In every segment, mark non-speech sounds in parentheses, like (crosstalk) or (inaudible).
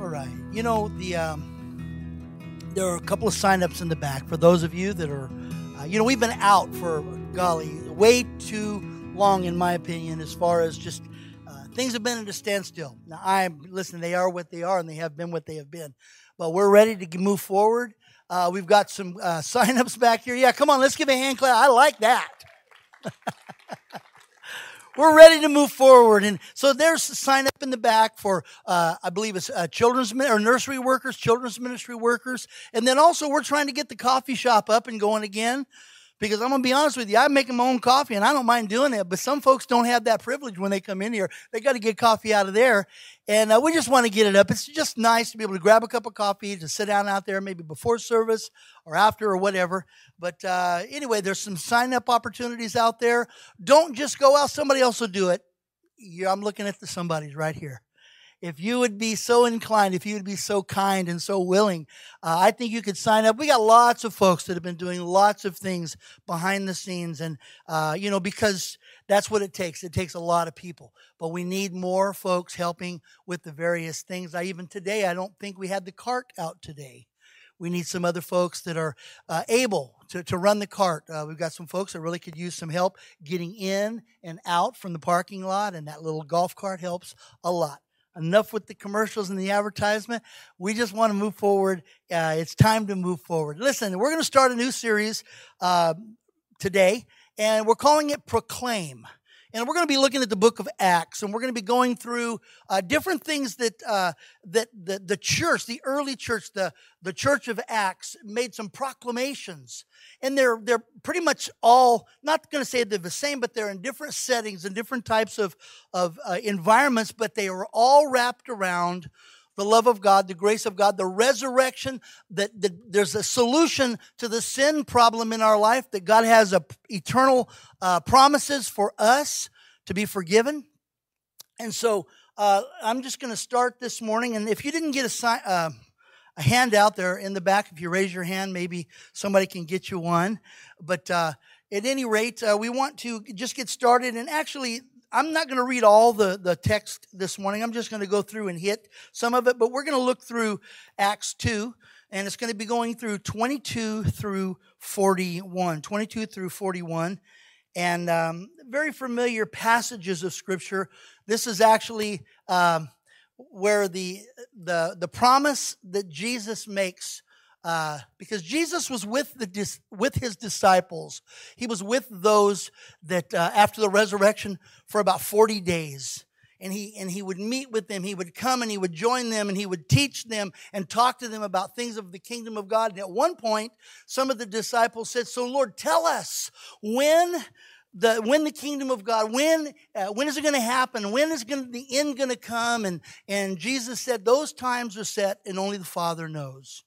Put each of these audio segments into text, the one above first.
All right. You know, the um, there are a couple of signups in the back for those of you that are, uh, you know, we've been out for golly way too long, in my opinion, as far as just uh, things have been at a standstill. Now, I'm listen. They are what they are, and they have been what they have been. But we're ready to move forward. Uh, we've got some uh, (laughs) signups back here. Yeah, come on, let's give a hand clap. I like that. (laughs) we're ready to move forward. And so there's a sign up in the back for, uh, I believe it's uh, children's or nursery workers, children's ministry workers. And then also we're trying to get the coffee shop up and going again. Because I'm gonna be honest with you, I'm making my own coffee and I don't mind doing it. But some folks don't have that privilege when they come in here. They got to get coffee out of there, and uh, we just want to get it up. It's just nice to be able to grab a cup of coffee to sit down out there, maybe before service or after or whatever. But uh, anyway, there's some sign up opportunities out there. Don't just go out; somebody else will do it. Yeah, I'm looking at the somebody's right here if you would be so inclined, if you would be so kind and so willing, uh, I think you could sign up. We got lots of folks that have been doing lots of things behind the scenes, and uh, you know because that's what it takes. It takes a lot of people, but we need more folks helping with the various things. I even today, I don't think we had the cart out today. We need some other folks that are uh, able to, to run the cart. Uh, we've got some folks that really could use some help getting in and out from the parking lot, and that little golf cart helps a lot enough with the commercials and the advertisement. We just want to move forward. Uh, it's time to move forward. Listen, we're going to start a new series uh, today, and we're calling it Proclaim. And we're going to be looking at the book of Acts, and we're going to be going through uh, different things that uh, that the, the church, the early church, the the church of Acts, made some proclamations, and they're they're pretty much all not going to say they're the same, but they're in different settings and different types of of uh, environments, but they are all wrapped around the love of God, the grace of God, the resurrection, that, there's a solution to the sin problem in our life, that God has a, eternal uh, promises for us to be forgiven. And so uh, I'm just going to start this morning. And if you didn't get a, sign, uh, a handout there in the back, if you raise your hand, maybe somebody can get you one. But uh, at any rate, uh, we want to just get started. And actually, I'm not going to read all the, the text this morning. I'm just going to go through and hit some of it, but we're going to look through Acts 2, and it's going to be going through 22 through 41. 22 through 41. And um, very familiar passages of Scripture. This is actually um, where the, the, the promise that Jesus makes uh, because Jesus was with the with his disciples. He was with those that uh, after the resurrection for about forty days, and he and he would meet with them. He would come and he would join them and he would teach them and talk to them about things of the kingdom of God. And at one point, some of the disciples said, "So Lord, tell us when." the when the kingdom of God when uh, when is it going to happen when is gonna, the end going to come and and Jesus said those times are set and only the Father knows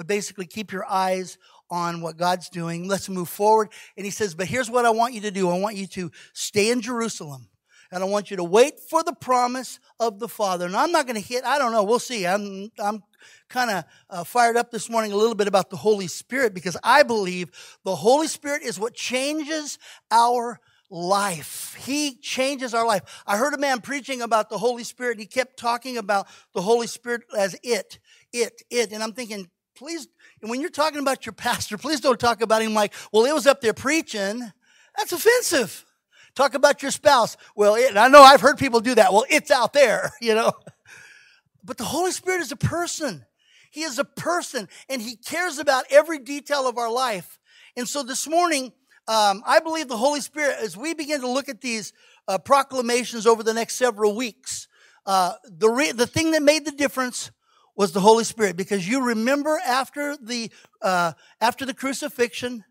but basically keep your eyes on what God's doing. Let's move forward. And he says, but here's what I want you to do. I want you to stay in Jerusalem. And I want you to wait for the promise of the Father. And I'm not going to hit, I don't know, we'll see. I'm, I'm kind of uh, fired up this morning a little bit about the Holy Spirit because I believe the Holy Spirit is what changes our life. He changes our life. I heard a man preaching about the Holy Spirit. And he kept talking about the Holy Spirit as it, it, it. And I'm thinking, please, when you're talking about your pastor, please don't talk about him like, well, it was up there preaching. That's offensive. Talk about your spouse. Well, it, I know I've heard people do that. Well, it's out there, (laughs) you know. But the Holy Spirit is a person. He is a person and he cares about every detail of our life. And so this morning, um, I believe the Holy Spirit, as we begin to look at these uh, proclamations over the next several weeks, uh, the, re- the thing that made the difference was the Holy Spirit because you remember after the uh, after the crucifixion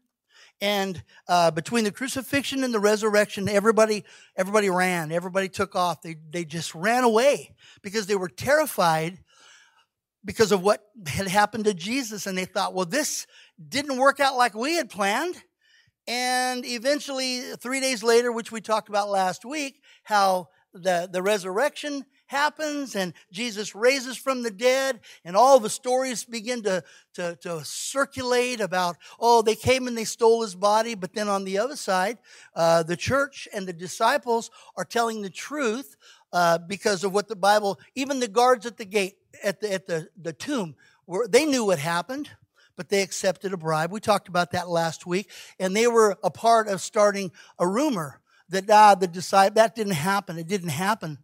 and uh, between the crucifixion and the resurrection, everybody everybody ran, everybody took off. They they just ran away because they were terrified because of what had happened to Jesus, and they thought, well, this didn't work out like we had planned. And eventually, three days later, which we talked about last week, how the, the resurrection happens and Jesus raises from the dead and all the stories begin to, to, to circulate about, oh, they came and they stole his body. But then on the other side, uh, the church and the disciples are telling the truth uh, because of what the Bible, even the guards at the gate, at the, at the, the tomb, were, they knew what happened, but they accepted a bribe. We talked about that last week. And they were a part of starting a rumor that ah, the disciple, that didn't happen. It didn't happen.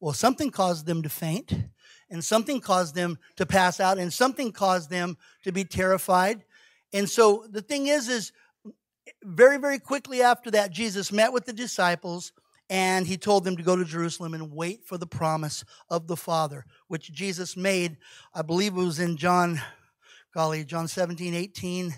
Well, something caused them to faint, and something caused them to pass out, and something caused them to be terrified. And so the thing is, is very, very quickly after that, Jesus met with the disciples and he told them to go to Jerusalem and wait for the promise of the Father, which Jesus made. I believe it was in John, golly, John 17, 18.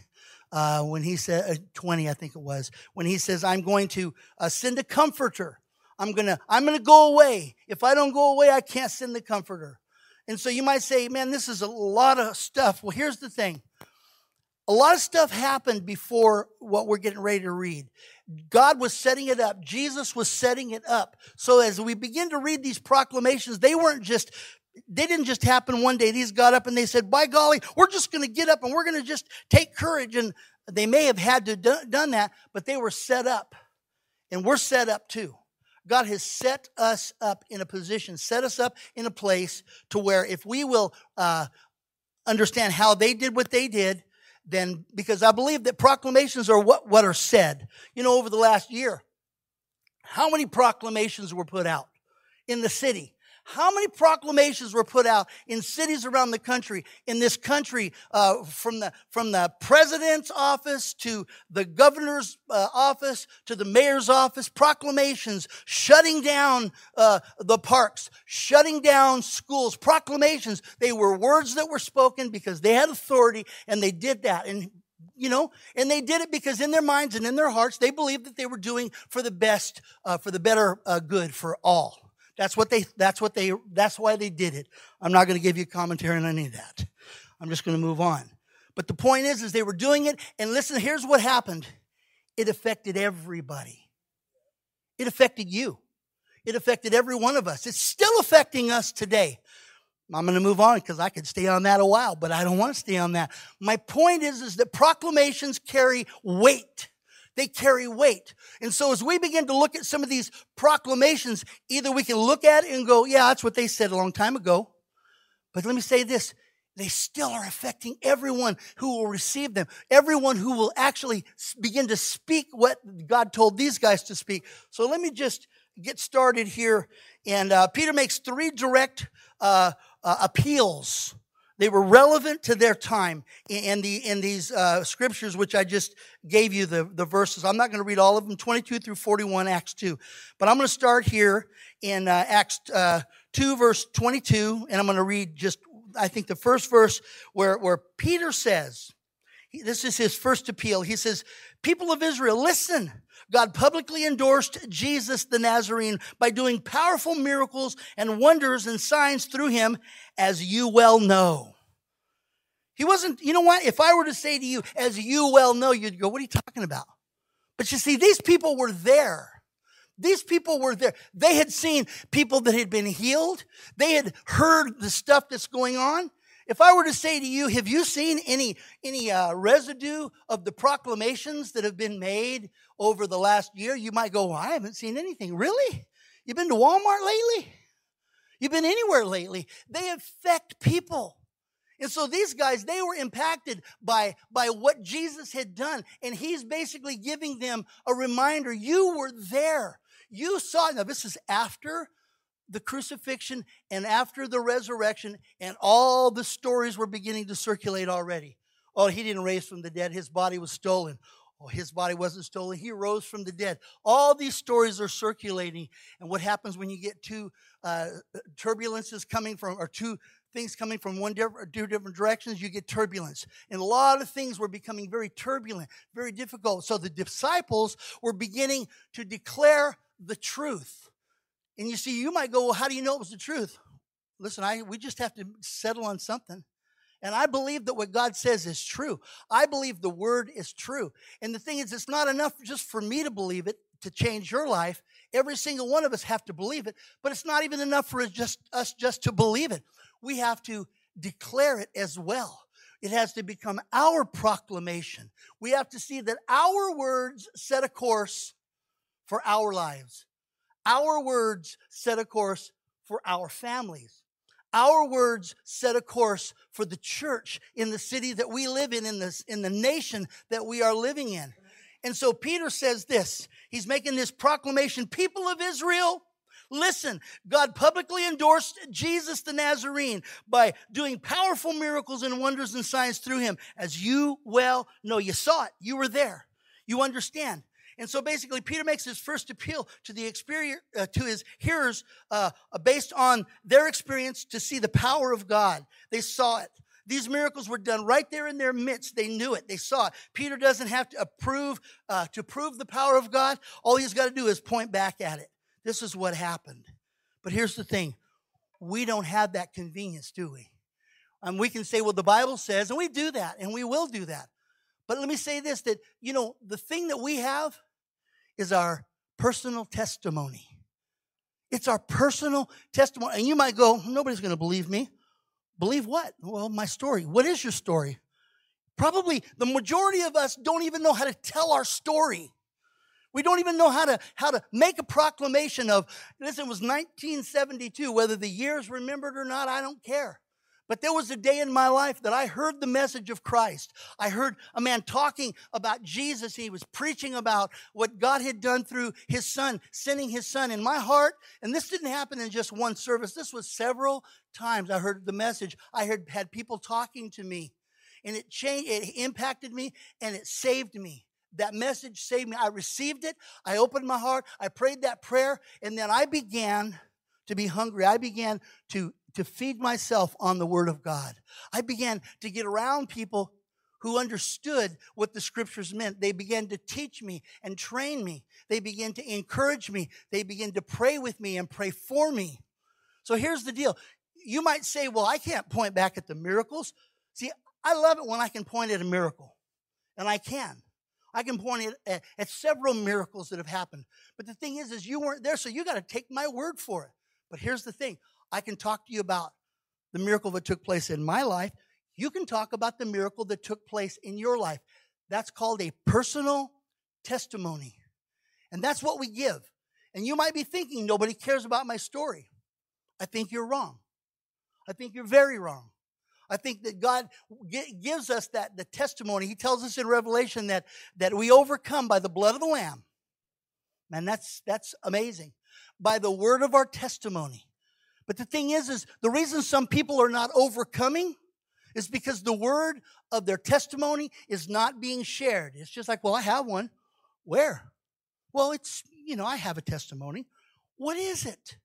Uh, when he said uh, 20 i think it was when he says i'm going to uh, send a comforter i'm gonna i'm gonna go away if i don't go away i can't send the comforter and so you might say man this is a lot of stuff well here's the thing a lot of stuff happened before what we're getting ready to read. God was setting it up. Jesus was setting it up. So as we begin to read these proclamations, they weren't just they didn't just happen one day. These got up and they said, "By golly, we're just going to get up and we're going to just take courage." And they may have had to do, done that, but they were set up, and we're set up too. God has set us up in a position, set us up in a place to where if we will uh, understand how they did what they did, then because I believe that proclamations are what, what are said. You know, over the last year, how many proclamations were put out in the city? How many proclamations were put out in cities around the country, in this country, uh, from, the, from the president's office to the governor's uh, office to the mayor's office? Proclamations shutting down uh, the parks, shutting down schools. Proclamations. They were words that were spoken because they had authority and they did that. And you know, and they did it because in their minds and in their hearts, they believed that they were doing for the best, uh, for the better uh, good for all. That's what they, that's what they, that's why they did it. I'm not going to give you commentary on any of that. I'm just going to move on. But the point is, is they were doing it. And listen, here's what happened. It affected everybody. It affected you. It affected every one of us. It's still affecting us today. I'm going to move on because I could stay on that a while, but I don't want to stay on that. My point is, is that proclamations carry weight. They carry weight. And so as we begin to look at some of these proclamations, either we can look at it and go, yeah, that's what they said a long time ago. But let me say this. They still are affecting everyone who will receive them, everyone who will actually begin to speak what God told these guys to speak. So let me just get started here. And uh, Peter makes three direct uh, uh, appeals they were relevant to their time in, the, in these uh, scriptures, which I just gave you the, the verses. I'm not going to read all of them, 22 through 41, Acts 2. But I'm going to start here in uh, Acts uh, 2, verse 22, and I'm going to read just, I think, the first verse where, where Peter says, this is his first appeal. He says, People of Israel, listen. God publicly endorsed Jesus the Nazarene by doing powerful miracles and wonders and signs through him, as you well know. He wasn't, you know what? If I were to say to you, as you well know, you'd go, what are you talking about? But you see, these people were there. These people were there. They had seen people that had been healed. They had heard the stuff that's going on. If I were to say to you, have you seen any, any uh, residue of the proclamations that have been made over the last year? You might go, well, I haven't seen anything. Really? You've been to Walmart lately? You've been anywhere lately? They affect people. And so these guys, they were impacted by, by what Jesus had done. And he's basically giving them a reminder. You were there. You saw, now this is after the crucifixion and after the resurrection, and all the stories were beginning to circulate already. Oh, he didn't raise from the dead, his body was stolen. Oh, his body wasn't stolen. He rose from the dead. All these stories are circulating. And what happens when you get two uh, turbulences coming from, or two things coming from one different, two different directions, you get turbulence. And a lot of things were becoming very turbulent, very difficult. So the disciples were beginning to declare the truth. And you see, you might go, well, how do you know it was the truth? Listen, I, we just have to settle on something. And I believe that what God says is true. I believe the word is true. And the thing is, it's not enough just for me to believe it to change your life. Every single one of us have to believe it, but it's not even enough for just, us just to believe it. We have to declare it as well. It has to become our proclamation. We have to see that our words set a course for our lives. Our words set a course for our families. Our words set a course for the church in the city that we live in, in, this, in the nation that we are living in. And so Peter says this. He's making this proclamation People of Israel, listen. God publicly endorsed Jesus the Nazarene by doing powerful miracles and wonders and signs through him. As you well know, you saw it, you were there, you understand. And so basically, Peter makes his first appeal to the experience, uh, to his hearers, uh, based on their experience to see the power of God. They saw it. These miracles were done right there in their midst. They knew it. They saw it. Peter doesn't have to approve uh, to prove the power of God. All he's got to do is point back at it. This is what happened. But here's the thing: we don't have that convenience, do we? And we can say, well, the Bible says, and we do that, and we will do that. But let me say this: that you know, the thing that we have is our personal testimony. It's our personal testimony. And you might go, nobody's going to believe me. Believe what? Well, my story. What is your story? Probably the majority of us don't even know how to tell our story. We don't even know how to, how to make a proclamation of, listen, it was 1972. Whether the year's remembered or not, I don't care. But there was a day in my life that I heard the message of Christ. I heard a man talking about Jesus. He was preaching about what God had done through his son, sending his son in my heart. And this didn't happen in just one service. This was several times I heard the message. I heard, had people talking to me and it changed, it impacted me and it saved me. That message saved me. I received it. I opened my heart. I prayed that prayer and then I began to be hungry. I began to to feed myself on the Word of God. I began to get around people who understood what the scriptures meant. They began to teach me and train me. They began to encourage me. They began to pray with me and pray for me. So here's the deal. You might say, well, I can't point back at the miracles. See, I love it when I can point at a miracle, and I can. I can point at, at, at several miracles that have happened. But the thing is, is you weren't there, so you got to take my word for it. But here's the thing I can talk to you about the miracle that took place in my life. You can talk about the miracle that took place in your life. That's called a personal testimony. And that's what we give. And you might be thinking, nobody cares about my story. I think you're wrong. I think you're very wrong. I think that God gives us that the testimony. He tells us in Revelation that that we overcome by the blood of the lamb. Man, that's that's amazing. By the word of our testimony. But the thing is, is the reason some people are not overcoming is because the word of their testimony is not being shared. It's just like, well, I have one. Where? Well, it's, you know, I have a testimony. What is it?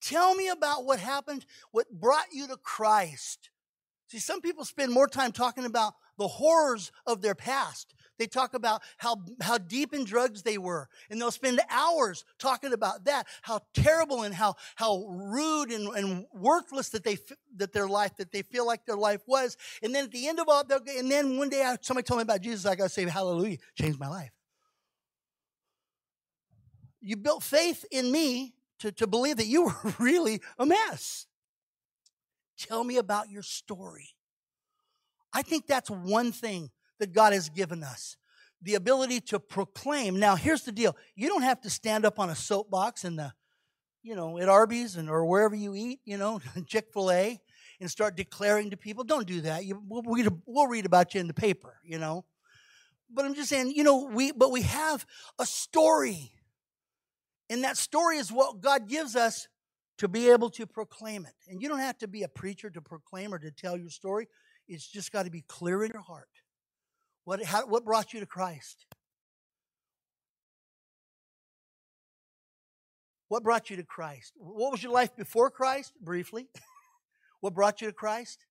Tell me about what happened, what brought you to Christ. See, some people spend more time talking about the horrors of their past they talk about how, how deep in drugs they were. And they'll spend hours talking about that, how terrible and how, how rude and, and worthless that they, that their life, that they feel like their life was. And then at the end of all, and then one day somebody told me about Jesus, I got to say, hallelujah, changed my life. You built faith in me to, to believe that you (laughs) were really a mess. Tell me about your story. I think that's one thing that God has given us the ability to proclaim. Now, here's the deal you don't have to stand up on a soapbox in the, you know, at Arby's and or wherever you eat, you know, (laughs) Chick fil A, and start declaring to people. Don't do that. You, we'll, read, we'll read about you in the paper, you know. But I'm just saying, you know, we, but we have a story. And that story is what God gives us to be able to proclaim it. And you don't have to be a preacher to proclaim or to tell your story. It's just got to be clear in your heart. What, how, what brought you to Christ? What brought you to Christ? What was your life before Christ? Briefly. (laughs) what brought you to Christ?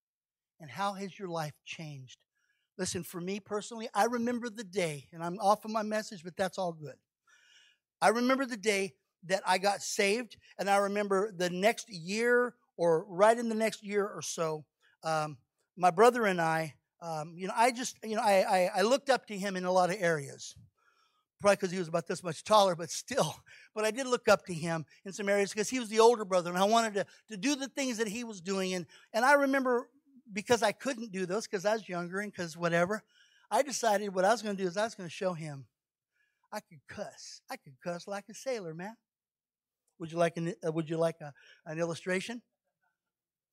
And how has your life changed? Listen, for me personally, I remember the day, and I'm off of my message, but that's all good. I remember the day that I got saved, and I remember the next year or right in the next year or so, um, my brother and I um, you know, I just, you know, I, I, I, looked up to him in a lot of areas. Probably because he was about this much taller, but still. (laughs) But I did look up to him in some areas because he was the older brother, and I wanted to, to do the things that he was doing. And, and I remember because I couldn't do those because I was younger and because whatever, I decided what I was going to do is I was going to show him I could cuss. I could cuss like a sailor, man. Would you like an, uh, would you like a, an illustration?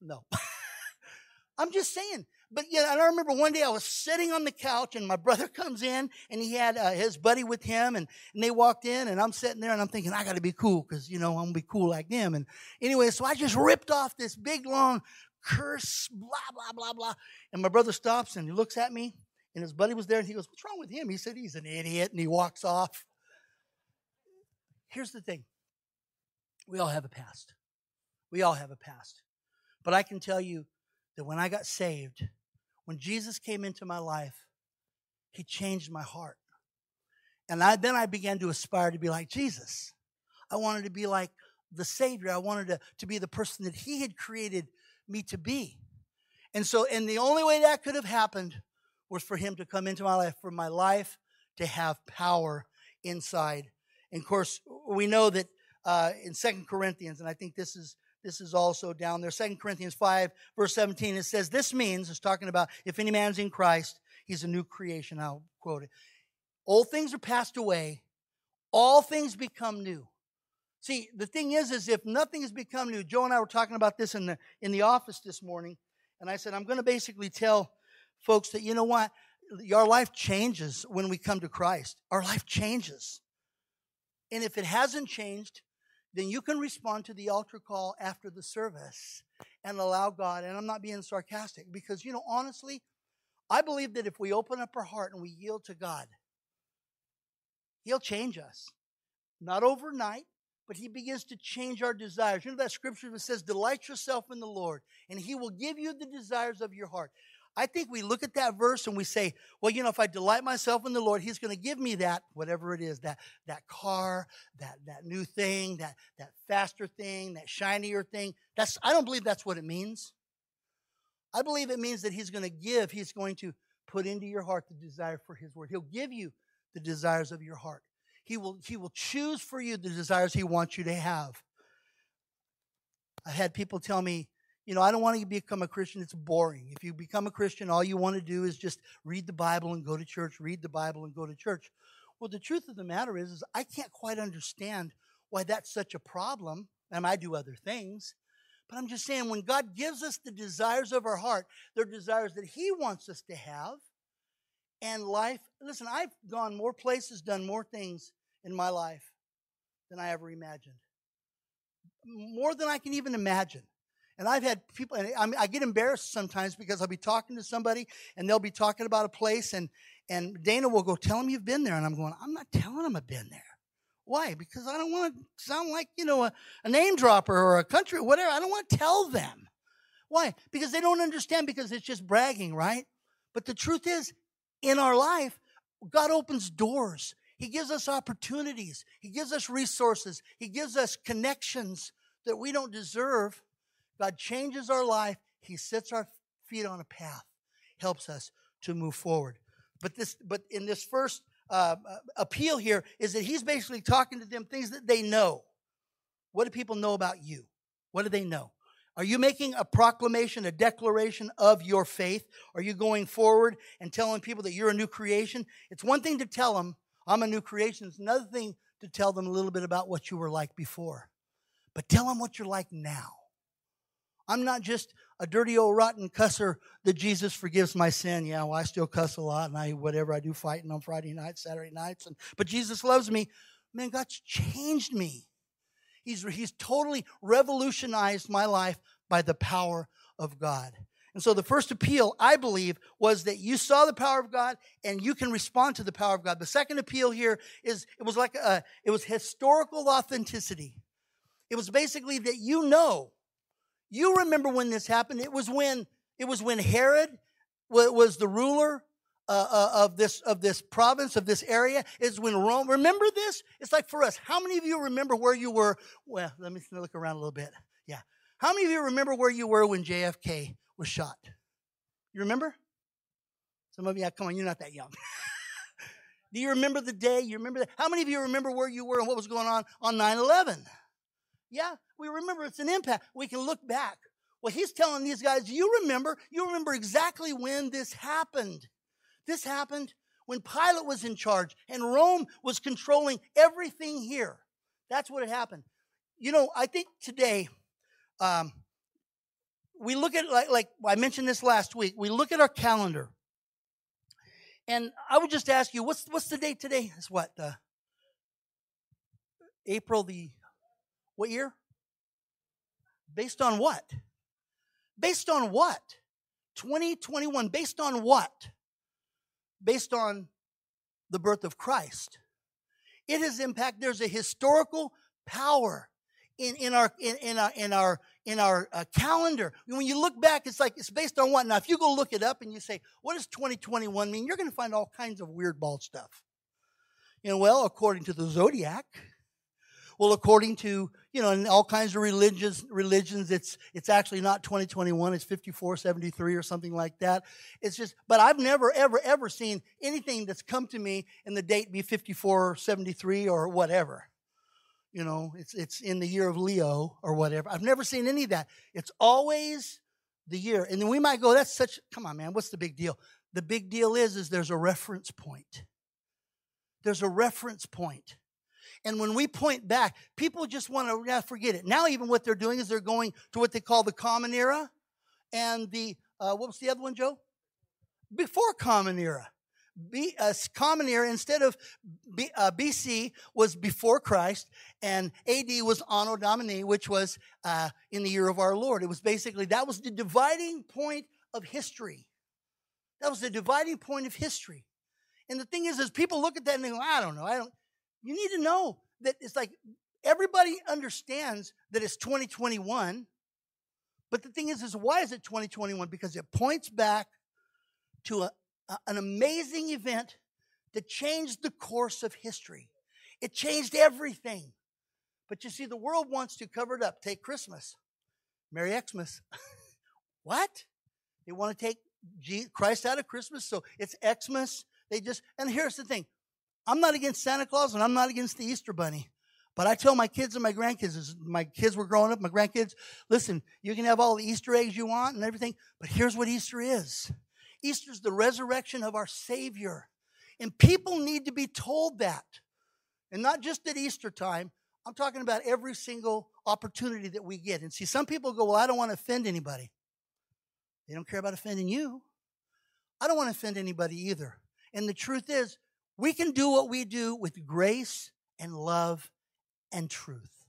No. (laughs) I'm just saying. But yeah, I remember one day I was sitting on the couch and my brother (laughs) comes in and he had uh, his buddy with him and, and they walked in and I'm sitting there and I'm thinking, I got to be cool because, you know, I'm to be cool like them. And anyway, so I just ripped off this big long curse, blah, blah, blah, blah. And my brother stops and he looks at me and his buddy was there and he goes, What's wrong with him? He said, He's an idiot. And he walks off. Here's the thing we all have a past. We all have a past. But I can tell you that when I got saved, when Jesus came into my life, he changed my heart. And I, then I began to aspire to be like Jesus. I wanted to be like the Savior. I wanted to, to be the person that He had created me to be. And so, and the only way that could have happened was for Him to come into my life, for my life to have power inside. And of course, we know that uh, in Second Corinthians, and I think this is this is also down there. Second Corinthians 5, verse 17, it says, This means, it's talking about if any man's in Christ, he's a new creation. I'll quote it. Old things are passed away, all things become new. See, the thing is, is if nothing has become new, Joe and I were talking about this in the in the office this morning, and I said, I'm going to basically tell folks that, you know what? Our life changes when we come to Christ. Our life changes. And if it hasn't changed, then you can respond to the altar call after the service and allow God. And I'm not being sarcastic because, you know, honestly, I believe that if we open up our heart and we yield to God, He'll change us. Not overnight, but He begins to change our desires. You know that scripture that says, Delight yourself in the Lord, and He will give you the desires of your heart. I think we look at that verse and we say, well, you know, if I delight myself in the Lord, He's going to give me that, whatever it is, that, that car, that, that new thing, that, that faster thing, that shinier thing. That's, I don't believe that's what it means. I believe it means that He's going to give, He's going to put into your heart the desire for His word. He'll give you the desires of your heart. He will, he will choose for you the desires He wants you to have. I had people tell me, you know, I don't want to become a Christian. It's boring. If you become a Christian, all you want to do is just read the Bible and go to church, read the Bible and go to church. Well, the truth of the matter is, is I can't quite understand why that's such a problem. And I do other things. But I'm just saying, when God gives us the desires of our heart, they're desires that He wants us to have. And life, listen, I've gone more places, done more things in my life than I ever imagined. More than I can even imagine. And I've had people, and I, I, get embarrassed sometimes because I'll be talking to somebody and they'll be talking about a place, and, and Dana will go, Tell them you've been there. And I'm going, I'm not telling them I've been there. Why? Because I don't want to sound like, you know, a, a name dropper or a country, or whatever. I don't want to tell them. Why? Because they don't understand, because it's just bragging, right? But the truth is, in our life, God opens doors. He gives us opportunities. He gives us resources. He gives us connections that we don't deserve God changes our life. He sets our feet on a path, helps us to move forward. But this, but in this first uh, appeal here is that he's basically talking to them things that they know. What do people know about you? What do they know? Are you making a proclamation, a declaration of your faith? Are you going forward and telling people that you're a new creation? It's one thing to tell them, I'm a new creation. It's another thing to tell them a little bit about what you were like before. But tell them what you're like now. I'm not just a dirty old rotten cusser that Jesus forgives my sin. Yeah, well, I still cuss a lot and I whatever I do fighting on Friday nights, Saturday nights, and but Jesus loves me. Man, God's changed me. He's he's totally revolutionized my life by the power of God. And so the first appeal, I believe, was that you saw the power of God and you can respond to the power of God. The second appeal here is it was like a, it was historical authenticity. It was basically that you know you remember when this happened. It was when it was when Herod was the ruler uh, uh, of this of this province of this area. Is when Rome. Remember this? It's like for us. How many of you remember where you were? Well, let me look around a little bit. Yeah. How many of you remember where you were when JFK was shot? You remember? Some of you, come on, you're not that young. (laughs) Do you remember the day? You remember that? How many of you remember where you were and what was going on on 9 11? Yeah, we remember it's an impact. We can look back. Well, he's telling these guys, you remember, you remember exactly when this happened. This happened when Pilate was in charge and Rome was controlling everything here. That's what had happened. You know, I think today, um, we look at like like I mentioned this last week. We look at our calendar, and I would just ask you, what's what's the date today? It's what uh, April the what year? Based on what? Based on what? 2021. Based on what? Based on the birth of Christ. It has impact. There's a historical power in, in our in, in our in our in our uh, calendar. When you look back, it's like it's based on what? Now, if you go look it up and you say, "What does 2021 mean?" You're going to find all kinds of weird ball stuff. You know, well, according to the zodiac, well, according to you know, in all kinds of religious religions, it's it's actually not 2021, it's 5473 or something like that. It's just, but I've never, ever, ever seen anything that's come to me and the date be 5473 or whatever. You know, it's it's in the year of Leo or whatever. I've never seen any of that. It's always the year. And then we might go, that's such come on, man, what's the big deal? The big deal is is there's a reference point. There's a reference point. And when we point back, people just want to forget it. Now, even what they're doing is they're going to what they call the Common Era and the, uh, what was the other one, Joe? Before Common Era. B, uh, Common Era, instead of B, uh, BC, was before Christ, and AD was Anno Domini, which was uh, in the year of our Lord. It was basically, that was the dividing point of history. That was the dividing point of history. And the thing is, is people look at that and they go, I don't know, I don't, you need to know that it's like everybody understands that it's 2021. But the thing is, is why is it 2021? Because it points back to a, a, an amazing event that changed the course of history. It changed everything. But you see, the world wants to cover it up. Take Christmas. Merry Xmas. (laughs) what? They want to take Christ out of Christmas, so it's Xmas. They just, and here's the thing I'm not against Santa Claus and I'm not against the Easter Bunny. But I tell my kids and my grandkids, as my kids were growing up, my grandkids, listen, you can have all the Easter eggs you want and everything, but here's what Easter is Easter is the resurrection of our Savior. And people need to be told that. And not just at Easter time, I'm talking about every single opportunity that we get. And see, some people go, Well, I don't want to offend anybody. They don't care about offending you. I don't want to offend anybody either. And the truth is, we can do what we do with grace and love and truth.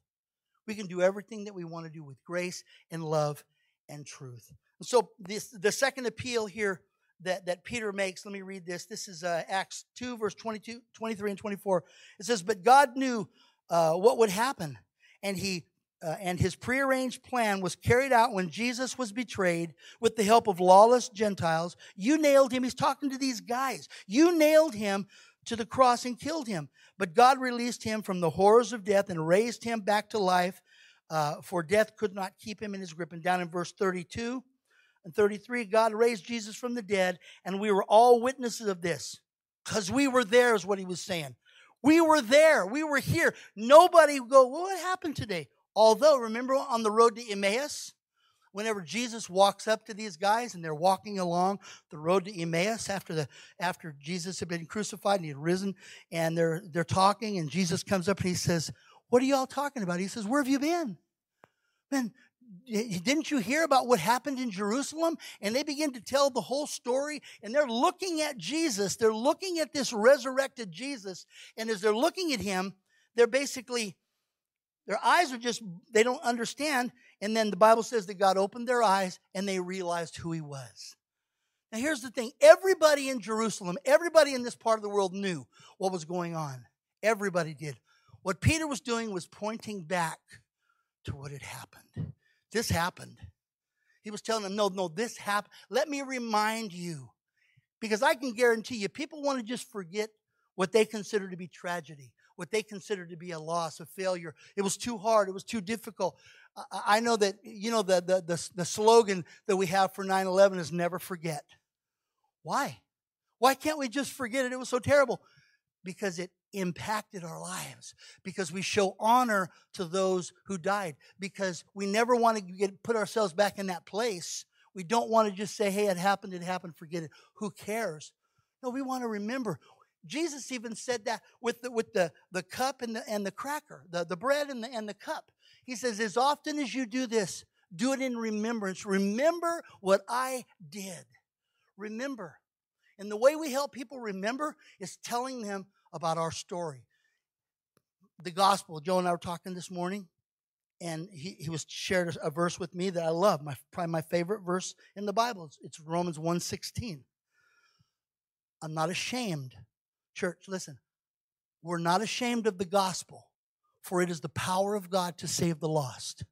We can do everything that we want to do with grace and love and truth. So this, the second appeal here that, that Peter makes, let me read this. This is uh, Acts 2, verse 22, 23 and 24. It says, But God knew uh, what would happen, and he uh, and his prearranged plan was carried out when Jesus was betrayed with the help of lawless Gentiles. You nailed him. He's talking to these guys. You nailed him to the cross and killed him. But God released him from the horrors of death and raised him back to life, uh, for death could not keep him in his grip. And down in verse 32 and 33, God raised Jesus from the dead, and we were all witnesses of this because we were there, is what he was saying. We were there. We were here. Nobody go, well, what happened today? Although, remember on the road to Emmaus? Whenever Jesus walks up to these guys and they're walking along the road to Emmaus after the after Jesus had been crucified and he had risen and they're they're talking and Jesus comes up and he says, "What are y'all talking about?" He says, "Where have you been?" Man, didn't you hear about what happened in Jerusalem? And they begin to tell the whole story, and they're looking at Jesus. They're looking at this resurrected Jesus. And as they're looking at him, they're basically, their eyes are just, they don't understand. And then the Bible says that God opened their eyes and they realized who he was. Now, here's the thing everybody in Jerusalem, everybody in this part of the world knew what was going on. Everybody did. What Peter was doing was pointing back to what had happened. This happened. He was telling them, no, no, this happened. Let me remind you. Because I can guarantee you, people want to just forget what they consider to be tragedy, what they consider to be a loss, a failure. It was too hard, it was too difficult. I know that, you know, the, the, the, the slogan that we have for 9 11 is never forget. Why? Why can't we just forget it? It was so terrible. Because it impacted our lives. Because we show honor to those who died. Because we never want to get, put ourselves back in that place. We don't want to just say, hey, it happened, it happened, forget it. Who cares? No, we want to remember. Jesus even said that with the, with the, the cup and the, and the cracker, the, the bread and the, and the cup. He says, As often as you do this, do it in remembrance. Remember what I did. Remember. And the way we help people remember is telling them about our story. The gospel, Joe and I were talking this morning, and he, he was shared a verse with me that I love, my probably my favorite verse in the Bible. It's, it's Romans 1:16. I'm not ashamed. Church, listen. We're not ashamed of the gospel, for it is the power of God to save the lost.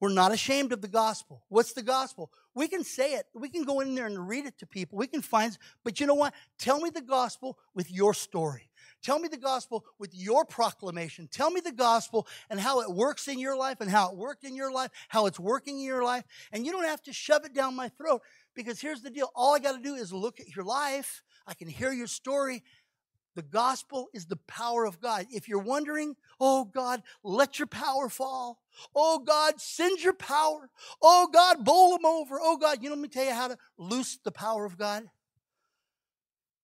We're not ashamed of the gospel. What's the gospel? We can say it. We can go in there and read it to people. We can find, but you know what? Tell me the gospel with your story. Tell me the gospel with your proclamation. Tell me the gospel and how it works in your life and how it worked in your life, how it's working in your life. And you don't have to shove it down my throat because here's the deal. All I got to do is look at your life. I can hear your story the gospel is the power of God. If you're wondering, oh God, let your power fall. Oh God, send your power. Oh God, bowl them over. Oh God, you know, let me tell you how to loose the power of God.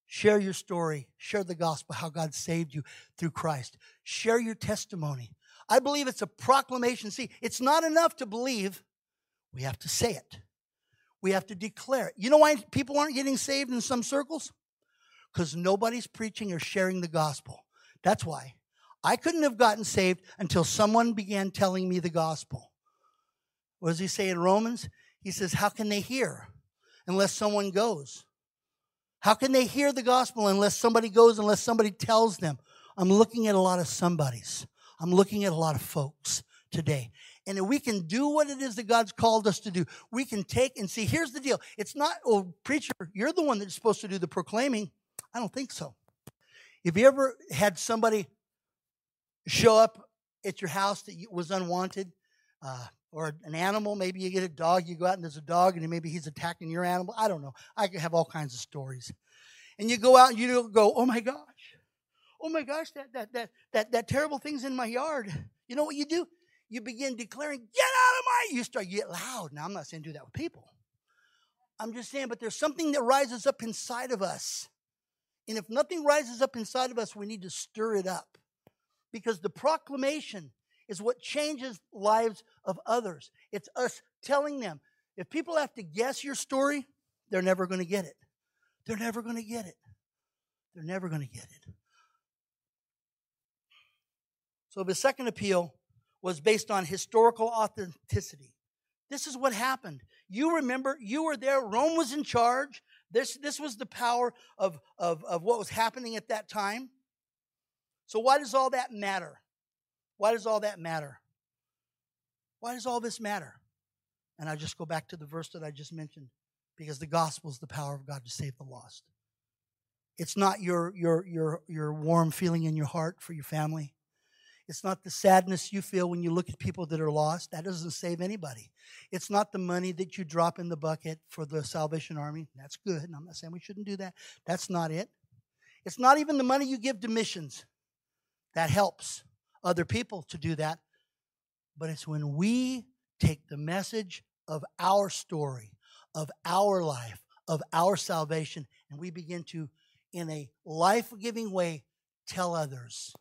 Share your story. Share the gospel, how God saved you through Christ. Share your testimony. I believe it's a proclamation. See, it's not enough to believe, we have to say it. We have to declare it. You know why people aren't getting saved in some circles? Because nobody's preaching or sharing the gospel. That's why. I couldn't have gotten saved until someone began telling me the gospel. What does he say in Romans? He says, How can they hear unless someone goes? How can they hear the gospel unless somebody goes, unless somebody tells them? I'm looking at a lot of somebodies. I'm looking at a lot of folks today. And if we can do what it is that God's called us to do, we can take and see. Here's the deal it's not, oh, preacher, you're the one that's supposed to do the proclaiming. I don't think so. Have you ever had somebody show up at your house that was unwanted? Uh, or an animal, maybe you get a dog, you go out and there's a dog and maybe he's attacking your animal. I don't know. I could have all kinds of stories. And you go out and you go, oh my gosh, oh my gosh, that, that, that, that, that terrible thing's in my yard. You know what you do? You begin declaring, get out of my, you start, get loud. Now, I'm not saying do that with people. I'm just saying, but there's something that rises up inside of us and if nothing rises up inside of us, we need to stir it up. Because the proclamation is what changes lives of others. It's us telling them. If people have to guess your story, they're never going to get it. They're never going to get it. They're never going to get it. So the second appeal was based on historical authenticity. This is what happened. You remember, you were there, Rome was in charge. This, this was the power of, of, of what was happening at that time. So, why does all that matter? Why does all that matter? Why does all this matter? And I just go back to the verse that I just mentioned because the gospel is the power of God to save the lost. It's not your, your, your, your warm feeling in your heart for your family. It's not the sadness you feel when you look at people that are lost. That doesn't save anybody. It's not the money that you drop in the bucket for the Salvation Army. That's good. And I'm not saying we shouldn't do that. That's not it. It's not even the money you give to missions. That helps other people to do that. But it's when we take the message of our story, of our life, of our salvation, and we begin to, in a life giving way, tell others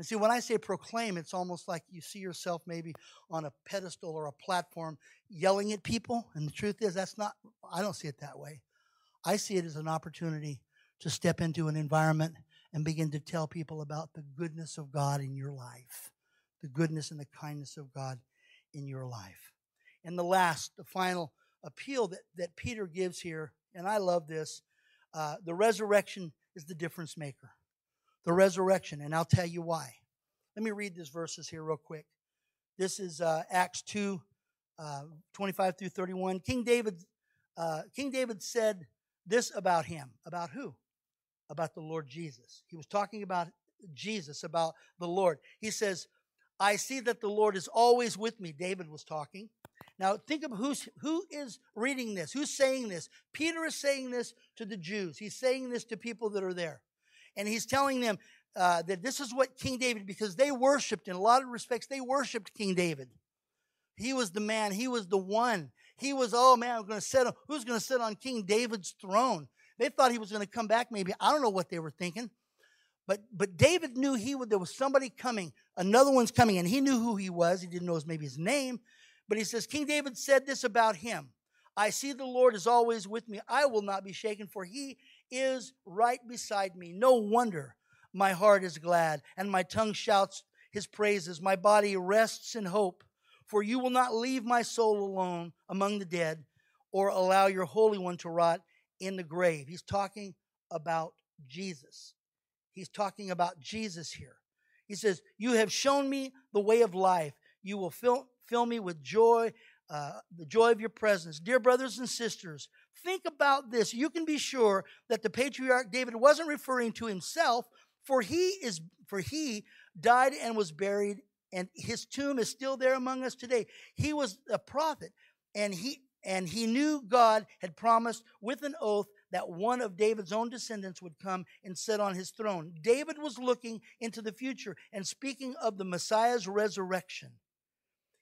and see, when I say proclaim, it's almost like you see yourself maybe on a pedestal or a platform yelling at people. And the truth is, that's not, I don't see it that way. I see it as an opportunity to step into an environment and begin to tell people about the goodness of God in your life, the goodness and the kindness of God in your life. And the last, the final appeal that, that Peter gives here, and I love this uh, the resurrection is the difference maker the resurrection, and I'll tell you why. Let me read these verses here real quick. This is uh, Acts 2, uh, 25 through 31. King David, uh, King David said this about him. About who? About the Lord Jesus. He was talking about Jesus, about the Lord. He says, I see that the Lord is always with me. David was talking. Now think of who's who is reading this, who's saying this. Peter is saying this to the Jews. He's saying this to people that are there. And he's telling them uh, that this is what King David, because they worshiped, in a lot of respects, they worshiped King David. He was the man, he was the one. He was, oh man, I'm going to sit on, who's going to sit on King David's throne? They thought he was going to come back, maybe. I don't know what they were thinking. But, but David knew he would, there was somebody coming, another one's coming, and he knew who he was. He didn't know his, maybe his name, But he says, King David said this about him I see the Lord is always with me. I will not be shaken, for he is right beside me. No wonder my heart is glad, and my tongue shouts his praises. My body rests in hope, for you will not leave my soul alone among the dead or allow your Holy One to rot in the grave. He's talking about Jesus. He's talking about Jesus here. He says, You have shown me the way of life. You will fill, fill me with joy, uh, the joy of your presence. Dear brothers and sisters, think about this. You can be sure that the patriarch David wasn't referring to himself, for he is for he died and was buried, and his tomb is still there among us today. He was a prophet, and he and he knew God had promised with an oath that one of David's own descendants would come and sit on his throne. David was looking into the future and speaking of the Messiah's resurrection.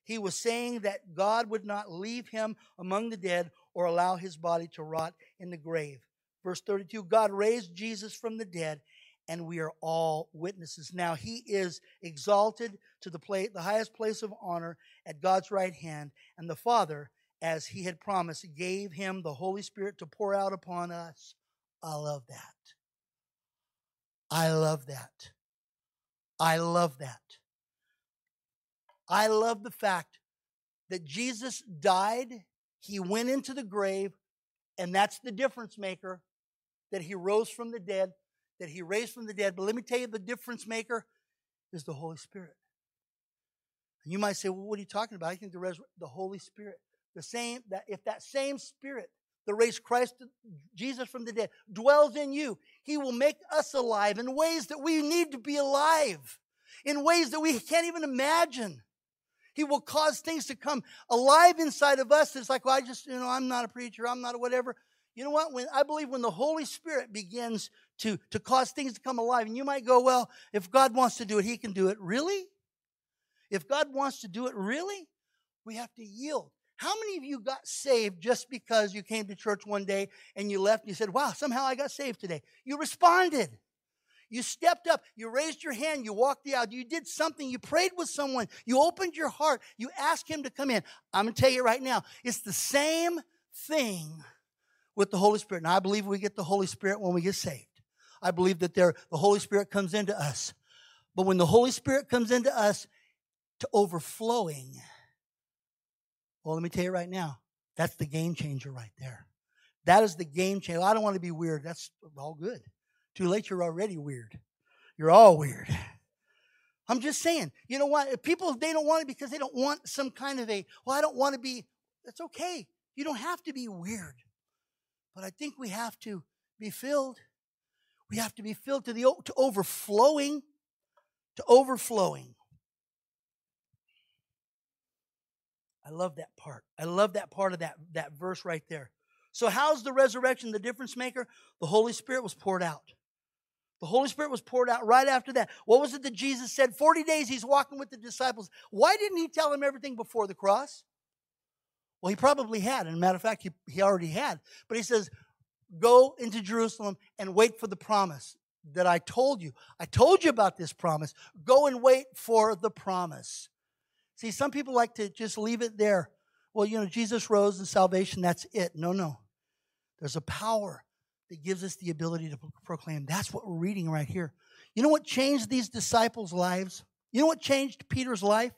He was saying that God would not leave him among the dead or allow his body to rot in the grave. Verse 32 God raised Jesus from the dead, and we are all witnesses. Now he is exalted to the, place, the highest place of honor at God's right hand, and the Father as he had promised, gave him the Holy Spirit to pour out upon us. I love that. I love that. I love that. I love the fact that Jesus died, he went into the grave, and that's the difference maker that he rose from the dead, that he raised from the dead. But let me tell you, the difference maker is the Holy Spirit. And you might say, well, what are you talking about? I think the, the Holy Spirit the same that if that same spirit that raised Christ Jesus from the dead dwells in you, he will make us alive in ways that we need to be alive, in ways that we can't even imagine. He will cause things to come alive inside of us. It's like, well, I just, you know, I'm not a preacher, I'm not a whatever. You know what? When I believe when the Holy Spirit begins to, to cause things to come alive, and you might go, well, if God wants to do it, he can do it. Really? If God wants to do it, really? We have to yield. How many of you got saved just because you came to church one day and you left and you said, Wow, somehow I got saved today? You responded. You stepped up, you raised your hand, you walked the aisle, you did something, you prayed with someone, you opened your heart, you asked Him to come in. I'm gonna tell you right now, it's the same thing with the Holy Spirit. And I believe we get the Holy Spirit when we get saved. I believe that there, the Holy Spirit comes into us. But when the Holy Spirit comes into us to overflowing, well, let me tell you right now, that's the game changer right there. That is the game changer. I don't want to be weird. That's all good. Too late, you're already weird. You're all weird. (laughs) I'm just saying, you know what? People, they don't want it because they don't want some kind of a, well, I don't want to be, that's okay. You don't have to be weird. But I think we have to be filled. We have to be filled to the to overflowing, to overflowing. I love that part. I love that part of that, that verse right there. So, how's the resurrection the difference maker? The Holy Spirit was poured out. The Holy Spirit was poured out right after that. What was it that Jesus said? 40 days he's walking with the disciples. Why didn't he tell them everything before the cross? Well, he probably had. And matter of fact, he, he already had. But he says, Go into Jerusalem and wait for the promise that I told you. I told you about this promise. Go and wait for the promise. See, some people like to just leave it there. Well, you know, Jesus rose and salvation, that's it. No, no. There's a power that gives us the ability to proclaim. That's what we're reading right here. You know what changed these disciples' lives? You know what changed Peter's life?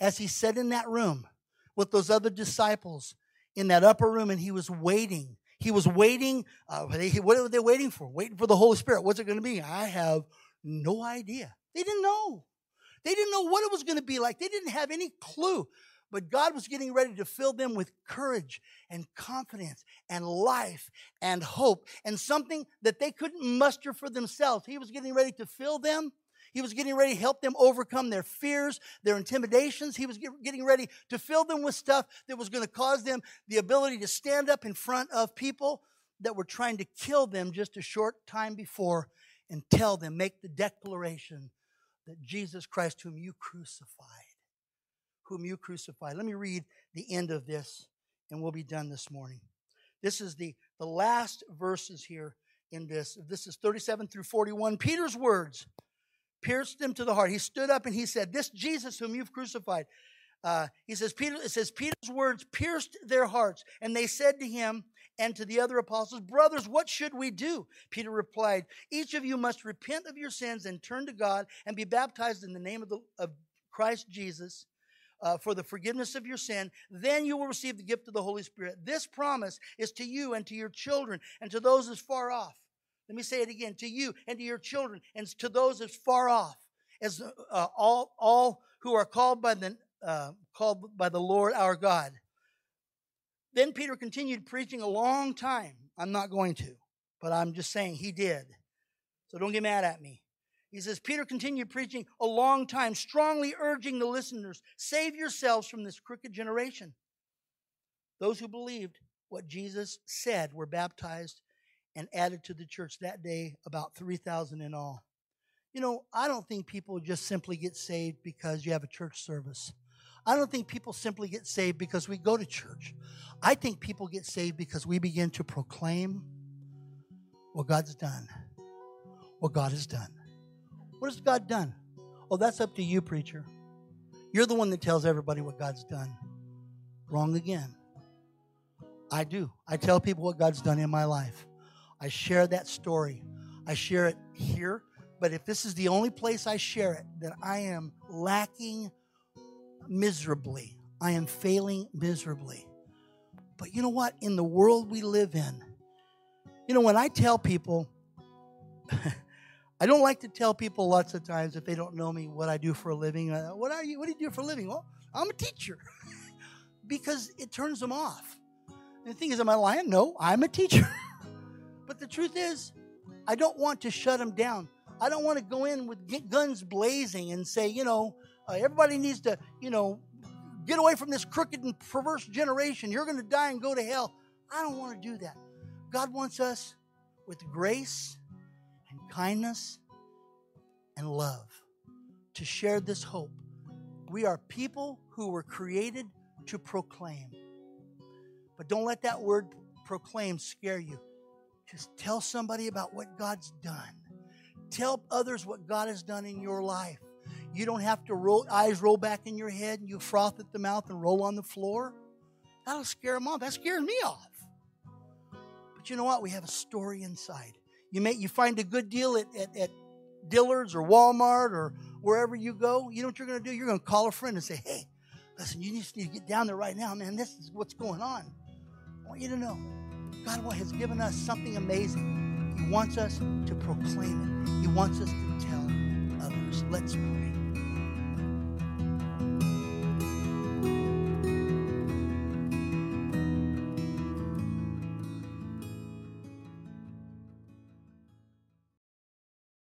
As he sat in that room with those other disciples in that upper room and he was waiting. He was waiting. Uh, what were they waiting for? Waiting for the Holy Spirit. What's it going to be? I have no idea. They didn't know. They didn't know what it was going to be like. They didn't have any clue. But God was getting ready to fill them with courage and confidence and life and hope and something that they couldn't muster for themselves. He was getting ready to fill them. He was getting ready to help them overcome their fears, their intimidations. He was getting ready to fill them with stuff that was going to cause them the ability to stand up in front of people that were trying to kill them just a short time before and tell them, make the declaration that Jesus Christ, whom you crucified, whom you crucified. Let me read the end of this, and we'll be done this morning. This is the, the last verses here in this. This is 37 through 41. Peter's words pierced him to the heart. He stood up and he said, This Jesus whom you've crucified, Uh, he says, Peter, it says, Peter's words pierced their hearts, and they said to him and to the other apostles, Brothers, what should we do? Peter replied, Each of you must repent of your sins and turn to God and be baptized in the name of, the, of Christ Jesus uh, for the forgiveness of your sin. Then you will receive the gift of the Holy Spirit. This promise is to you and to your children and to those as far off. Let me say it again to you and to your children and to those as far off as uh, all, all who are called by the uh, called by the Lord our God. Then Peter continued preaching a long time. I'm not going to, but I'm just saying he did. So don't get mad at me. He says, Peter continued preaching a long time, strongly urging the listeners, save yourselves from this crooked generation. Those who believed what Jesus said were baptized and added to the church that day, about 3,000 in all. You know, I don't think people just simply get saved because you have a church service. I don't think people simply get saved because we go to church. I think people get saved because we begin to proclaim what God's done. What God has done. What has God done? Oh, that's up to you, preacher. You're the one that tells everybody what God's done. Wrong again. I do. I tell people what God's done in my life. I share that story. I share it here, but if this is the only place I share it, then I am lacking miserably. I am failing miserably. But you know what? In the world we live in, you know, when I tell people, (laughs) I don't like to tell people lots of times if they don't know me what I do for a living. Uh, what are you? What do you do for a living? Well, I'm a teacher, (laughs) because it turns them off. And the thing is, am I lying? No, I'm a teacher. (laughs) but the truth is, I don't want to shut them down. I don't want to go in with guns blazing and say, you know, uh, everybody needs to, you know, get away from this crooked and perverse generation. You're going to die and go to hell. I don't want to do that. God wants us with grace kindness and love to share this hope. We are people who were created to proclaim. But don't let that word proclaim scare you. Just tell somebody about what God's done. Tell others what God has done in your life. You don't have to roll, eyes roll back in your head and you froth at the mouth and roll on the floor. That'll scare them off. That scares me off. But you know what? We have a story inside. You may you find a good deal at, at, at Dillard's or Walmart or wherever you go. You know what you're going to do? You're going to call a friend and say, "Hey, listen, you just need to get down there right now, man. This is what's going on." I want you to know, God has given us something amazing. He wants us to proclaim it. He wants us to tell others. Let's pray.